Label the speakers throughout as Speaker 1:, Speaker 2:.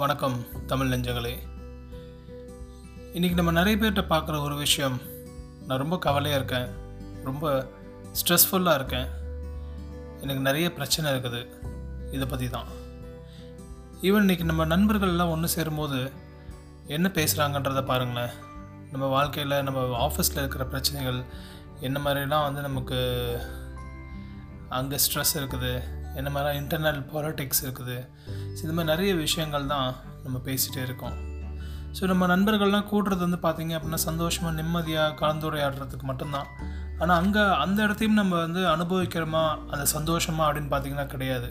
Speaker 1: வணக்கம் தமிழ் நெஞ்சங்களே. இன்றைக்கி நம்ம நிறைய பேர்கிட்ட பார்க்குற ஒரு விஷயம் நான் ரொம்ப கவலையாக இருக்கேன் ரொம்ப ஸ்ட்ரெஸ்ஃபுல்லாக இருக்கேன். எனக்கு நிறைய பிரச்சனை இருக்குது இதை பற்றி தான். ஈவன் இன்றைக்கி நம்ம நண்பர்கள்லாம் ஒன்று சேரும்போது என்ன பேசுகிறாங்கன்றதை பாருங்களேன். நம்ம வாழ்க்கையில் நம்ம ஆஃபீஸில் இருக்கிற பிரச்சனைகள் என்ன மாதிரிலாம் வந்து நமக்கு அங்கே ஸ்ட்ரெஸ் இருக்குது என்ன மாதிரிலாம் இன்டர்னல் பாலிட்டிக்ஸ் இருக்குது ஸோ இந்த மாதிரி நிறைய விஷயங்கள் தான் நம்ம பேசிகிட்டே இருக்கோம். ஸோ நம்ம நண்பர்கள்லாம் கூட்டுறது வந்து பார்த்திங்க அப்படின்னா சந்தோஷமாக நிம்மதியாக கலந்துரையாடுறதுக்கு மட்டும்தான். ஆனால் அங்கே அந்த இடத்தையும் நம்ம வந்து அனுபவிக்கிறோமா அந்த சந்தோஷமா அப்படின்னு பார்த்திங்கன்னா கிடையாது.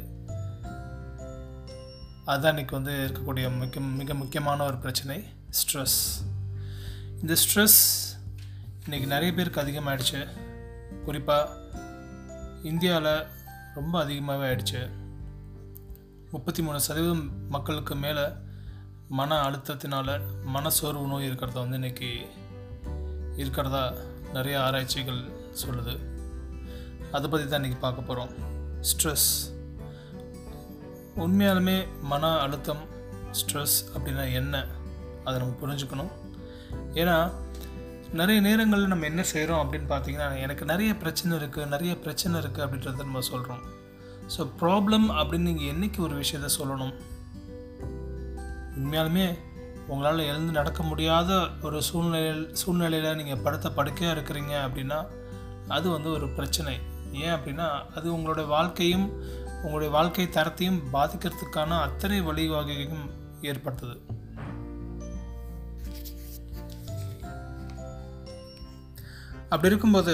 Speaker 1: அதுதான் இன்றைக்கி வந்து இருக்கக்கூடிய மிக மிக முக்கியமான ஒரு பிரச்சனை ஸ்ட்ரெஸ் இந்த ஸ்ட்ரெஸ் இன்றைக்கி நிறைய பேருக்கு அதிகமாகிடுச்சு குறிப்பாக இந்தியாவில் ரொம்ப அதிகமாகவே ஆயிடுச்சு. முப்பத்தி மூணு சதவீதம் மக்களுக்கு மேலே மன அழுத்தத்தினால மனசோர்வு நோய் இருக்கிறத வந்து இன்றைக்கி இருக்கிறதா நிறைய ஆராய்ச்சிகள் சொல்லுது. அதை பற்றி தான் இன்றைக்கி பார்க்க போகிறோம் ஸ்ட்ரெஸ் உண்மையாலுமே மன அழுத்தம் ஸ்ட்ரெஸ் அப்படின்னா என்ன? அதை நம்ம புரிஞ்சுக்கணும். ஏன்னா நிறைய நேரங்களில் நம்ம என்ன செய்கிறோம் அப்படின்னு பார்த்தீங்கன்னா எனக்கு நிறைய பிரச்சனை இருக்குது நிறைய பிரச்சனை இருக்குது அப்படின்றத நம்ம சொல்கிறோம் ஸோ ப்ராப்ளம் அப்படின்னு நீங்கள் என்றைக்கு ஒரு விஷயத்த சொல்லணும்? உண்மையாலுமே உங்களால் எழுந்து நடக்க முடியாத ஒரு சூழ்நிலையில் சூழ்நிலையில் நீங்கள் படுத்த படுக்கையாக இருக்கிறீங்க அப்படின்னா அது வந்து ஒரு பிரச்சனை. ஏன் அப்படின்னா அது உங்களுடைய வாழ்க்கையும் உங்களுடைய வாழ்க்கை தரத்தையும் பாதிக்கிறதுக்கான அத்தனை வழிவகையும் ஏற்படுத்துது அப்படி இருக்கும்போது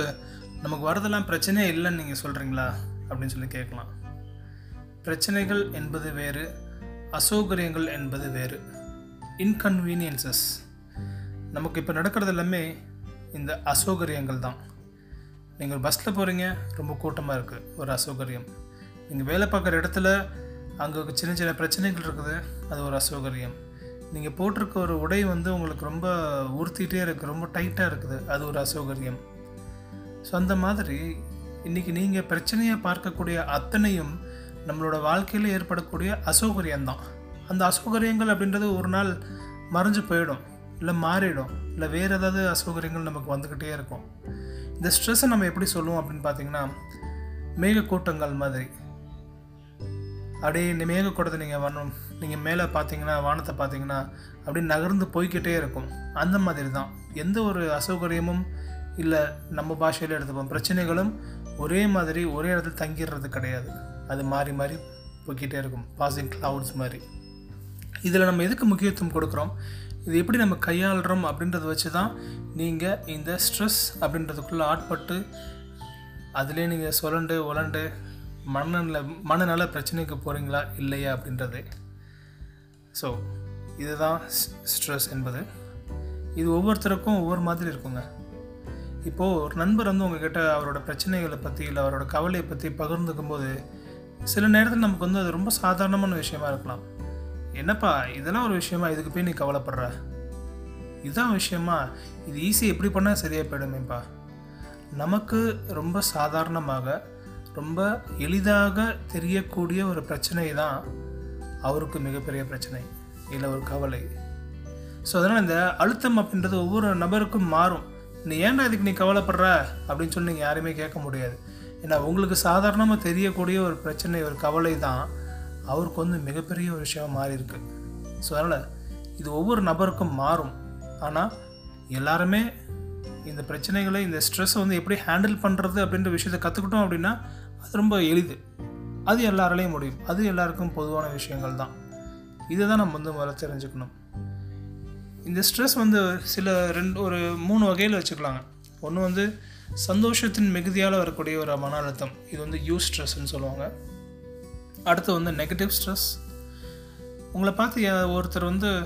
Speaker 1: நமக்கு வரதெல்லாம் பிரச்சனையே இல்லைன்னு நீங்கள் சொல்கிறீங்களா அப்படின்னு சொல்லி கேட்கலாம். பிரச்சனைகள் என்பது வேறு அசௌகரியங்கள் என்பது வேறு. இன்கன்வீனியன்சஸ் நமக்கு இப்போ நடக்கிறது எல்லாமே இந்த அசௌகரியங்கள் தான். நீங்கள் பஸ்ஸில் போகிறீங்க ரொம்ப கூட்டமாக இருக்குது ஒரு அசௌகரியம். நீங்கள் வேலை பார்க்குற இடத்துல அங்கே சின்ன சின்ன பிரச்சனைகள் இருக்குது அது ஒரு அசௌகரியம். நீங்கள் போட்டிருக்க ஒரு உடை வந்து உங்களுக்கு ரொம்ப உறுத்திட்டே இருக்குது ரொம்ப டைட்டாக இருக்குது அது ஒரு அசௌகரியம். ஸோ அந்த மாதிரி இன்றைக்கி நீங்கள் பிரச்சனையை பார்க்கக்கூடிய அத்தனையும் நம்மளோட வாழ்க்கையில் ஏற்படக்கூடிய அசௌகரியம்தான். அந்த அசௌகரியங்கள் அப்படின்றது ஒரு நாள் மறைஞ்சு போயிடும் இல்லை மாறிடும் இல்லை வேறு ஏதாவது அசௌகரியங்கள் நமக்கு வந்துக்கிட்டே இருக்கும். இந்த ஸ்ட்ரெஸ்ஸை நம்ம எப்படி சொல்லுவோம் அப்படின்னு பார்த்தீங்கன்னா மேகக்கூட்டங்கள் மாதிரி. அப்படியே இந்த மேகக்கூட்டத்தை நீங்கள் வரணும் நீங்கள் மேலே பார்த்தீங்கன்னா வானத்தை பார்த்தீங்கன்னா அப்படியே நகர்ந்து போய்கிட்டே இருக்கும். அந்த மாதிரி தான் எந்த ஒரு அசௌகரியமும் இல்லை நம்ம பாஷையில் எடுத்துப்போம். பிரச்சனைகளும் ஒரே மாதிரி ஒரே இடத்துல தங்கிடுறது கிடையாது. அது மாறி மாறி போய்கிட்டே இருக்கும். பாசிங் கிளவுட்ஸ் மாதிரி இதில் நம்ம எதுக்கு முக்கியத்துவம் கொடுக்குறோம்? இது எப்படி நம்ம கையாளுறோம் அப்படின்றத வச்சு தான் நீங்கள் இந்த ஸ்ட்ரெஸ் அப்படின்றதுக்குள்ளே ஆட்பட்டு அதிலே நீங்கள் சொலண்டு உலண்டு மனநல மனநல பிரச்சனைக்கு போகிறீங்களா இல்லையா அப்படின்றது. ஸோ இதுதான் ஸ்ட்ரெஸ் என்பது. இது ஒவ்வொருத்தருக்கும் ஒவ்வொரு மாதிரி இருக்குங்க. இப்போது ஒரு நண்பர் வந்து உங்ககிட்ட அவரோட பிரச்சனைகளை பற்றி இல்லை அவரோட கவலையை பற்றி பகிர்ந்துக்கும் போது சில நேரத்தில் நமக்கு வந்து அது ரொம்ப சாதாரணமான விஷயமா இருக்கலாம். என்னப்பா இதெல்லாம் ஒரு விஷயமா? இதுக்கு போய் நீ கவலைப்படுற. இதுதான் விஷயமா? இது ஈஸி எப்படி பண்ணால் சரியாக போயிடுமேப்பா? நமக்கு ரொம்ப சாதாரணமாக ரொம்ப எளிதாக தெரியக்கூடிய ஒரு பிரச்சனை தான் அவருக்கு மிகப்பெரிய பிரச்சனை இல்லை ஒரு கவலை. ஸோ அதனால் இந்த அழுத்தம் அப்படின்றது ஒவ்வொரு நபருக்கும் மாறும். நீ ஏன்டா இதுக்கு நீ கவலைப்படுற? அப்படின்னு சொல்லி நீங்கள் யாருமே கேட்க முடியாது. ஏன்னா உங்களுக்கு சாதாரணமாக தெரியக்கூடிய ஒரு பிரச்சனை ஒரு கவலை தான் அவருக்கு வந்து மிகப்பெரிய ஒரு விஷயம் மாறி இருக்கு ஸோ அதனால் இது ஒவ்வொரு நபருக்கும் மாறும். ஆனால் எல்லாருமே இந்த பிரச்சனைகளை இந்த ஸ்ட்ரெஸ்ஸை வந்து எப்படி ஹேண்டில் பண்ணுறது அப்படின்ற விஷயத்தை கற்றுக்கிட்டோம் அப்படின்னா அது ரொம்ப எளிது. அது எல்லாராலையும் முடியும். அது எல்லாருக்கும் பொதுவான விஷயங்கள் தான். இதை தான் நம்ம வந்து முதல்ல தெரிஞ்சுக்கணும். இந்த ஸ்ட்ரெஸ் வந்து சில ரெண்டு ஒரு மூணு வகையில் வச்சுக்கலாங்க. ஒன்று வந்து சந்தோஷத்தின் மிகுதியால் வரக்கூடிய ஒரு மன அழுத்தம் இது வந்து யூ ஸ்ட்ரெஸ்ன்னு சொல்லுவாங்க. அடுத்து வந்து நெகட்டிவ் ஸ்ட்ரெஸ் உங்களை பார்த்து ஒருத்தர் வந்து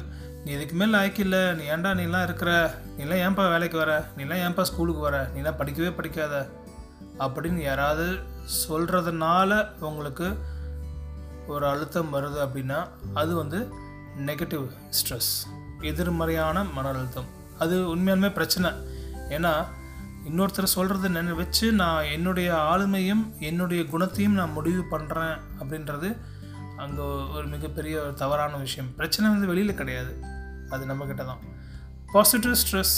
Speaker 1: நீ இதுக்கு மேல் ஆய்க்கில்ல நீ ஏன்டா நீலாம் இருக்கிற? நீலாம் ஏன்பா வேலைக்கு வர? நீலாம் ஏன்பா ஸ்கூலுக்கு வர? நீலாம் படிக்கவே படிக்காத. அப்படின்னு யாராவது சொல்கிறதுனால உங்களுக்கு ஒரு அழுத்தம் வருது அப்படின்னா அது வந்து நெகட்டிவ் ஸ்ட்ரெஸ் எதிர்மறையான மன அழுத்தம் அது உண்மையாலுமே பிரச்சனை. ஏன்னா இன்னொருத்தர் சொல்கிறத நினை வச்சு நான் என்னுடைய ஆளுமையும் என்னுடைய குணத்தையும் நான் முடிவு பண்ணுறேன் அப்படின்றது அங்கே ஒரு மிகப்பெரிய ஒரு தவறான விஷயம். பிரச்சனை வந்து வெளியில் கிடையாது. அது நம்மக்கிட்ட தான். பாசிட்டிவ் ஸ்ட்ரெஸ்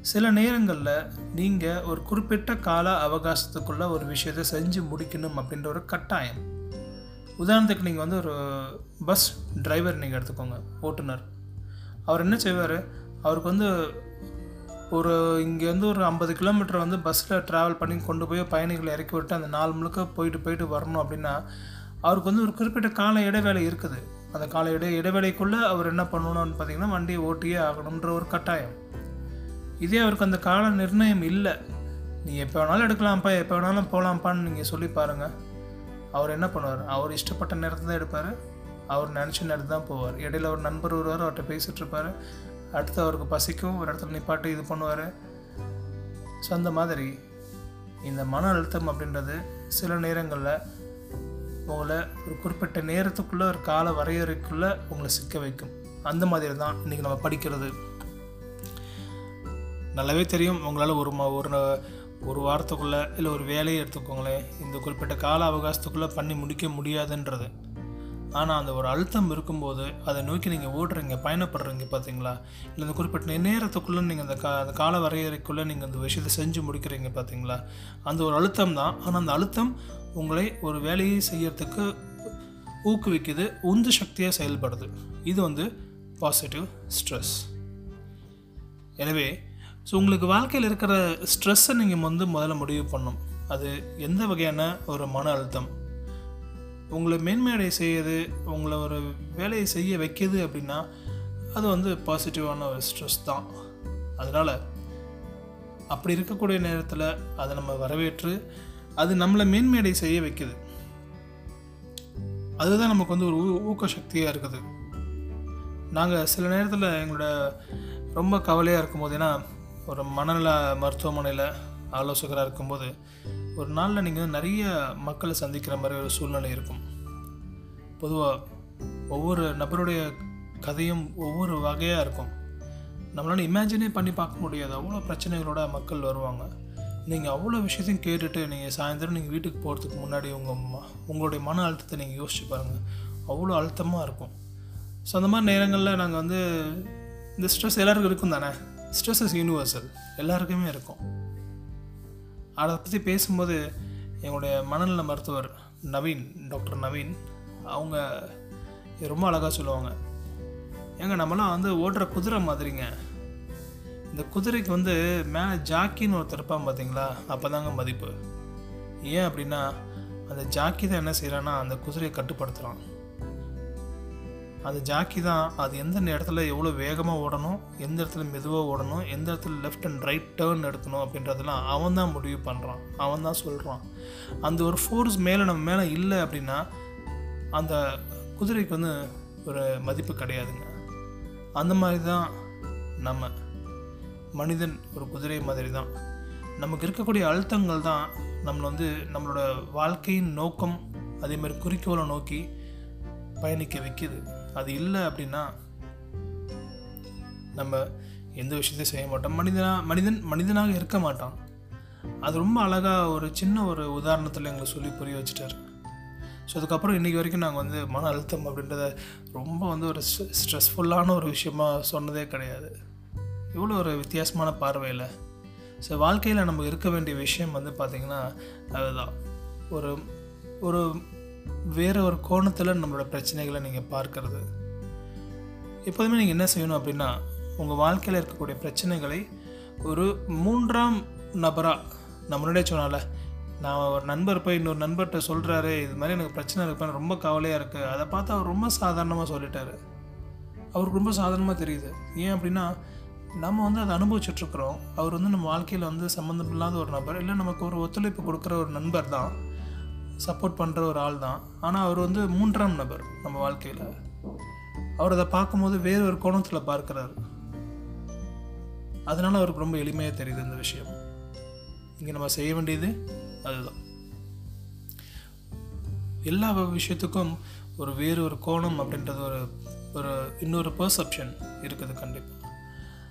Speaker 1: சில நேரங்களில் நீங்கள் ஒரு குறிப்பிட்ட கால அவகாசத்துக்குள்ளே ஒரு விஷயத்தை செஞ்சு முடிக்கணும் அப்படின்ற ஒரு கட்டாயம். உதாரணத்துக்கு நீங்கள் வந்து ஒரு பஸ் டிரைவர் நீங்கள் எடுத்துக்கோங்க ஓட்டுநர். அவர் என்ன செய்வார்? அவருக்கு வந்து ஒரு இங்கேருந்து ஒரு ஐம்பது கிலோமீட்டர் வந்து பஸ்ஸில் ட்ராவல் பண்ணி கொண்டு போய் பயணிகளை இறக்கி விட்டு அந்த நாள் முழுக்க போயிட்டு போயிட்டு வரணும் அப்படின்னா அவருக்கு வந்து ஒரு குறிப்பிட்ட கால இடைவேளை இருக்குது. அந்த கால இடை இடைவேளைக்குள்ளே அவர் என்ன பண்ணணும்னு பார்த்தீங்கன்னா வண்டியை ஓட்டியே ஆகணுன்ற ஒரு கட்டாயம். இதே அவருக்கு அந்த கால நிர்ணயம் இல்லை. நீ எப்போ வேணாலும் எடுக்கலாம்ப்பா எப்போ வேணாலும் போகலாம்ப்பான்னு நீங்கள் சொல்லி பாருங்கள் அவர் என்ன பண்ணுவார்? அவர் இஷ்டப்பட்ட நேரத்தை தான் எடுப்பார். அவர் நினச்ச நேரத்து தான் போவார். இடையில ஒரு நண்பர் வருவார் அவர்கிட்ட பேசிகிட்டு இருப்பார். அடுத்து அவருக்கு பசிக்கும் ஒரு இடத்துல நிப்பாட்டு இது பண்ணுவார். ஸோ அந்த மாதிரி இந்த மன அழுத்தம் அப்படின்றது சில நேரங்களில் உங்களை ஒரு குறிப்பிட்ட நேரத்துக்குள்ளே ஒரு கால வரையறைக்குள்ளே உங்களை சிக்க வைக்கும். அந்த மாதிரி தான் இன்றைக்கி நம்ம படிக்கிறது. நல்லாவே தெரியும் உங்களால் ஒரு மா ஒரு ந- ஒரு வாரத்துக்குள்ளே இல்லை ஒரு வேலையை எடுத்துக்கோங்களேன் இந்த குறிப்பிட்ட கால அவகாசத்துக்குள்ளே பண்ணி முடிக்க முடியாதுன்றது. ஆனால் அந்த ஒரு அழுத்தம் இருக்கும்போது அதை நோக்கி நீங்கள் ஓடுறீங்க பயணப்படுறீங்க பார்த்தீங்களா இல்லை இந்த குறிப்பிட்ட நேரத்துக்குள்ளே நீங்கள் அந்த கா அந்த கால வரையறைக்குள்ளே நீங்கள் அந்த விஷயத்தை செஞ்சு முடிக்கிறீங்க பார்த்தீங்களா அந்த ஒரு அழுத்தம் தான். ஆனால் அந்த அழுத்தம் உங்களை ஒரு வேலையை செய்யறதுக்கு ஊக்குவிக்குது உந்து சக்தியாக செயல்படுது. இது வந்து பாசிட்டிவ் ஸ்ட்ரெஸ் எனவே ஸோ உங்களுக்கு வாழ்க்கையில் இருக்கிற ஸ்ட்ரெஸ்ஸை நீங்கள் வந்து முதல்ல முடிவு பண்ணும் அது எந்த வகையான ஒரு மன அழுத்தம்? உங்களை மேன்மையடை செய்யுது உங்களை ஒரு வேலையை செய்ய வைக்கிது அப்படின்னா அது வந்து பாசிட்டிவான ஒரு ஸ்ட்ரெஸ் தான். அதனால் அப்படி இருக்கக்கூடிய நேரத்தில் அதை நம்ம வரவேற்று அது நம்மளை மேன்மையடை செய்ய வைக்குது. அதுதான் நமக்கு வந்து ஒரு ஊ ஊக்க சக்தியாக இருக்குது. நாங்கள் சில நேரத்தில் எங்களோட ரொம்ப கவலையாக இருக்கும்போது ஏன்னா ஒரு மனநல மருத்துவமனையில் ஆலோசகராக இருக்கும்போது ஒரு நாளில் நீங்கள் வந்து நிறைய மக்களை சந்திக்கிற மாதிரி ஒரு சூழ்நிலை இருக்கும். பொதுவாக ஒவ்வொரு நபருடைய கதையும் ஒவ்வொரு வகையாக இருக்கும். நம்மளால் இமேஜினே பண்ணி பார்க்க முடியாது. அவ்வளோ பிரச்சனைகளோட மக்கள் வருவாங்க. நீங்கள் அவ்வளோ விஷயத்தையும் கேட்டுட்டு நீங்கள் சாயந்தரம் நீங்கள் வீட்டுக்கு போகிறதுக்கு முன்னாடி உங்கள் ம- உங்களுடைய மன அழுத்தத்தை நீங்கள் யோசிச்சு பாருங்கள் அவ்வளோ அழுத்தமாக இருக்கும். ஸோ அந்த மாதிரி நேரங்களில் நாங்கள் வந்து இந்த ஸ்ட்ரெஸ் எல்லாருக்கும் இருக்கும் தானே? ஸ்ட்ரெஸ் இஸ் யூனிவர்சல் எல்லாருக்குமே இருக்கும். அதை பற்றி பேசும்போது எங்களுடைய மனநல மருத்துவர் நவீன் டாக்டர் நவீன் அவங்க ரொம்ப அழகாக சொல்லுவாங்க. ஏங்க நம்மலாம் வந்து ஓடுற குதிரை மாதிரிங்க. இந்த குதிரைக்கு வந்து மேலே ஜாக்கின்னு ஒருத்தர் இருப்பான் பார்த்தீங்களா? அப்போ தாங்க மதிப்பு. ஏன் அப்படின்னா அந்த ஜாக்கி தான் என்ன செய்கிறான்னா அந்த குதிரையை கட்டுப்படுத்துகிறான் அந்த ஜாக்கி தான் அது எந்த இடத்துல எவ்வளோ வேகமாக ஓடணும் எந்த இடத்துல மெதுவாக ஓடணும் எந்த இடத்துல லெஃப்ட் அண்ட் ரைட் டேர்ன் எடுக்கணும் அப்படின்றதெல்லாம் அவன் தான் முடிவு பண்ணுறான் அவன் தான் சொல்கிறான் அந்த ஒரு ஃபோர்ஸ் மேலே நம்ம மேலே இல்லை அப்படின்னா அந்த குதிரைக்கு வந்து ஒரு மதிப்பு கிடையாதுங்க. அந்த மாதிரி தான் நம்ம. மனிதன் ஒரு குதிரை மாதிரி தான் நமக்கு இருக்கக்கூடிய அழுத்தங்கள் தான் நம்மளை வந்து நம்மளோட வாழ்க்கையின் நோக்கம் அதே மாதிரி குறிக்கோளை நோக்கி பயணிக்க வைக்குது. அது இல்லை அப்படின்னா நம்ம எந்த விஷயத்தையும் செய்ய மாட்டோம். மனிதனாக மனிதன் மனிதனாக இருக்க மாட்டான். அது ரொம்ப அழகாக ஒரு சின்ன ஒரு உதாரணத்தில் எங்களுக்கு சொல்லி புரிய வச்சுட்டார். ஸோ அதுக்கப்புறம் இன்றைக்கி வரைக்கும் நாங்கள் வந்து மன அழுத்தம் அப்படின்றத ரொம்ப வந்து ஒரு ஸ்ட்ரெஸ்ஃபுல்லான ஒரு விஷயமா சொன்னதே கிடையாது. இவ்வளோ ஒரு வித்தியாசமான பார்வையில். ஸோ வாழ்க்கையில் நம்ம இருக்க வேண்டிய விஷயம் வந்து பார்த்திங்கன்னா அதுதான். ஒரு ஒரு வேறு ஒரு கோணத்தில் நம்மளோட பிரச்சனைகளை நீங்கள் பார்க்கறது. எப்போதுமே நீங்கள் என்ன செய்யணும் அப்படின்னா உங்கள் வாழ்க்கையில் இருக்கக்கூடிய பிரச்சனைகளை ஒரு மூன்றாம் நபராக நான் முன்னாடியே சொன்னால நான் ஒரு நண்பர் போய் இன்னொரு நண்பர்கிட்ட சொல்கிறாரு இது மாதிரி எனக்கு பிரச்சனை இருக்குன்னு ரொம்ப கவலையாக இருக்குது அதை பார்த்து அவர் ரொம்ப சாதாரணமாக சொல்லிட்டாரு. அவருக்கு ரொம்ப சாதாரணமாக தெரியுது. ஏன் அப்படின்னா நம்ம வந்து அதை அனுபவிச்சுட்ருக்குறோம் அவர் வந்து நம்ம வாழ்க்கையில் வந்து சம்மந்தம் இல்லாத ஒரு நபர் இல்லை நமக்கு ஒரு ஒத்துழைப்பு கொடுக்குற ஒரு நண்பர் தான். சப்போர்ட் பண்ணுற ஒரு ஆள் தான் ஆனால் அவர் வந்து மூன்றாம் நபர் நம்ம வாழ்க்கையில். அவர் அதை பார்க்கும்போது வேறு ஒரு கோணத்தில் பார்க்குறாரு. அதனால் அவருக்கு ரொம்ப எளிமையாக தெரியுது இந்த விஷயம். இங்கே நம்ம செய்ய வேண்டியது அதுதான். எல்லா விஷயத்துக்கும் ஒரு வேறு ஒரு கோணம் அப்படின்றது ஒரு ஒரு இன்னொரு பர்செப்ஷன் இருக்குது கண்டிப்பாக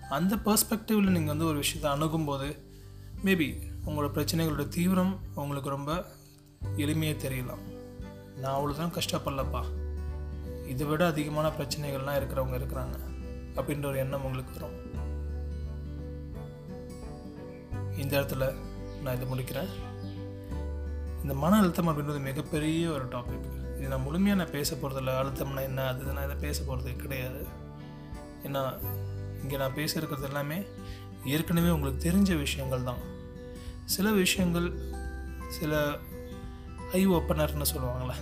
Speaker 1: அந்த பர்ஸ்பெக்டிவில் நீங்கள் வந்து ஒரு விஷயத்தை அணுகும்போது மேபி உங்களோட பிரச்சனைகளோட தீவிரம் உங்களுக்கு ரொம்ப எளிமையாக தெரியலாம். நான் அவ்வளோதான் கஷ்டப்படலப்பா. இதை விட அதிகமான பிரச்சனைகள்லாம் இருக்கிறவங்க இருக்கிறாங்க. அப்படின்ற ஒரு எண்ணம் உங்களுக்கு வரும். இந்த இடத்துல நான் இதை முடிக்கிறேன். இந்த மன அழுத்தம் அப்படின்றது மிகப்பெரிய ஒரு டாபிக் இது நான் முழுமையாக நான் பேச போகிறதில்ல அழுத்தம்னா என்ன? அது நான் இதை பேச போகிறது கிடையாது. ஏன்னா இங்கே நான் பேச இருக்கிறது எல்லாமே ஏற்கனவே உங்களுக்கு தெரிஞ்ச விஷயங்கள் தான். சில விஷயங்கள் சில ஐ ஓப்பனர்னு சொல்லுவாங்களே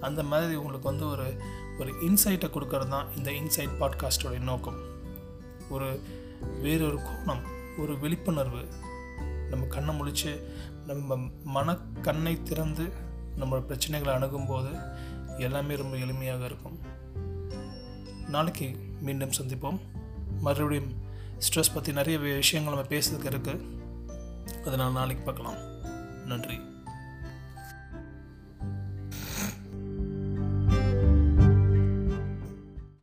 Speaker 1: அந்த மாதிரி உங்களுக்கு வந்து ஒரு ஒரு இன்சைட்டை கொடுக்கறது தான் இந்த இன்சைட் பாட்காஸ்டோடைய நோக்கம். ஒரு வேறொரு கோணம் ஒரு விழிப்புணர்வு. நம்ம கண்ணை முழித்து நம்ம மனக்கண்ணை திறந்து நம்ம பிரச்சனைகளை அணுகும்போது எல்லாமே ரொம்ப எளிமையாக இருக்கும். நாளைக்கு மீண்டும் சந்திப்போம். மறுபடியும் ஸ்ட்ரெஸ் பற்றி நிறைய விஷயங்கள் நம்ம பேசுறதுக்கு இருக்குது அதை நான் நாளைக்கு பார்க்கலாம். நன்றி.